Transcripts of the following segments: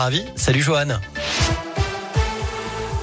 Ravi. Salut Johan.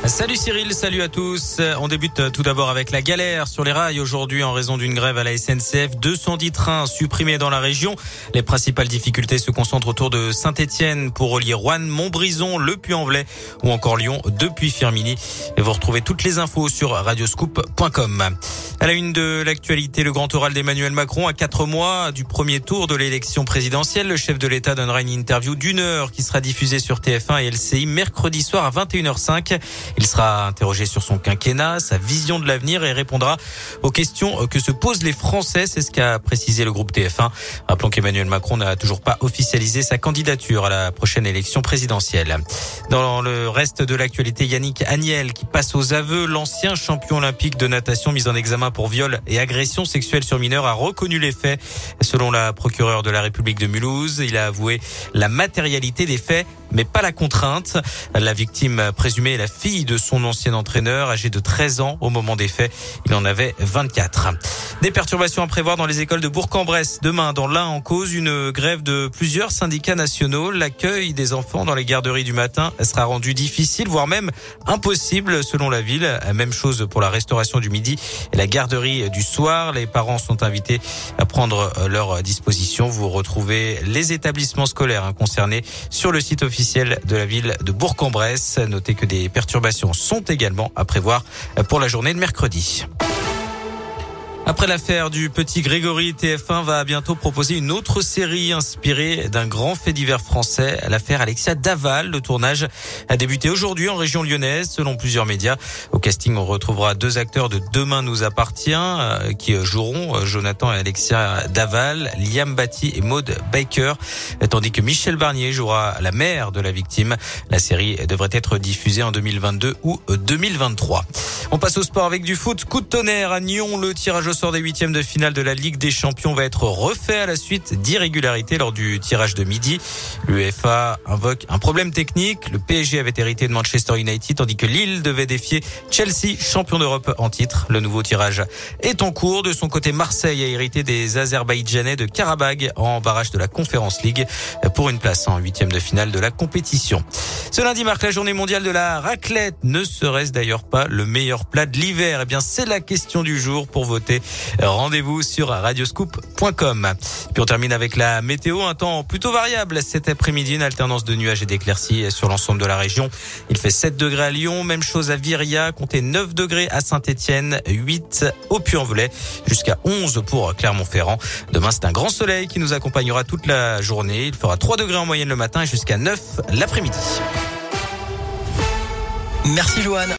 Salut Cyril, salut à tous. On débute tout d'abord avec la galère sur les rails aujourd'hui en raison d'une grève à la SNCF. 210 trains supprimés dans la région. Les principales difficultés se concentrent autour de Saint-Etienne pour relier Rouen, Montbrison, Le Puy-en-Velay ou encore Lyon depuis Firmini. Et vous retrouvez toutes les infos sur radioscoop.com. À la une de l'actualité, le grand oral d'Emmanuel Macron à quatre mois du premier tour de l'élection présidentielle. Le chef de l'État donnera une interview d'une heure qui sera diffusée sur TF1 et LCI mercredi soir à 21h05. Il sera interrogé sur son quinquennat, sa vision de l'avenir et répondra aux questions que se posent les Français. C'est ce qu'a précisé le groupe TF1. Rappelons qu'Emmanuel Macron n'a toujours pas officialisé sa candidature à la prochaine élection présidentielle. Dans le reste de l'actualité, Yannick Agnel qui passe aux aveux, l'ancien champion olympique de natation mis en examen pour viol et agression sexuelle sur mineur a reconnu les faits. Selon la procureure de la République de Mulhouse, il a avoué la matérialité des faits mais pas la contrainte. La victime présumée est la fille de son ancien entraîneur, âgé de 13 ans au moment des faits. Il en avait 24. Des perturbations à prévoir dans les écoles de Bourg-en-Bresse. Demain, dans l'un en cause, une grève de plusieurs syndicats nationaux. L'accueil des enfants dans les garderies du matin sera rendu difficile, voire même impossible selon la ville. Même chose pour la restauration du midi et la garderie du soir. Les parents sont invités à prendre leur disposition. Vous retrouvez les établissements scolaires concernés sur le site officiel de la ville de Bourg-en-Bresse. Notez que des perturbations sont également à prévoir pour la journée de mercredi. Après l'affaire du petit Grégory, TF1 va bientôt proposer une autre série inspirée d'un grand fait divers français, l'affaire Alexia Daval. Le tournage a débuté aujourd'hui en région lyonnaise, selon plusieurs médias. Au casting, on retrouvera deux acteurs de Demain nous appartient euh, qui joueront euh, Jonathan et Alexia Daval, Liam Batty et Maud Baker, tandis que Michel Barnier jouera la mère de la victime. La série devrait être diffusée en 2022 ou 2023. On passe au sport avec du foot. Coup de tonnerre à Nyon. Le tirage au sort des huitièmes de finale de la Ligue des Champions va être refait à la suite d'irrégularités lors du tirage de midi. L'UEFA invoque un problème technique. Le PSG avait hérité de Manchester United tandis que Lille devait défier Chelsea, champion d'Europe en titre. Le nouveau tirage est en cours. De son côté, Marseille a hérité des Azerbaïdjanais de Karabag en barrage de la Conference League pour une place en huitième de finale de la compétition. Ce lundi marque la journée mondiale de la raclette. Ne serait-ce d'ailleurs pas le meilleur plat de l'hiver? Eh bien, c'est la question du jour pour voter. Rendez-vous sur radioscoop.com. Puis on termine avec la météo, un temps plutôt variable cet après-midi, une alternance de nuages et d'éclaircies sur l'ensemble de la région. Il fait 7 degrés à Lyon, même chose à Viria, comptez 9 degrés à Saint-Etienne, 8 au Puy-en-Velay, jusqu'à 11 pour Clermont-Ferrand. Demain, c'est un grand soleil qui nous accompagnera toute la journée. Il fera 3 degrés en moyenne le matin et jusqu'à 9 l'après-midi. Merci Johan.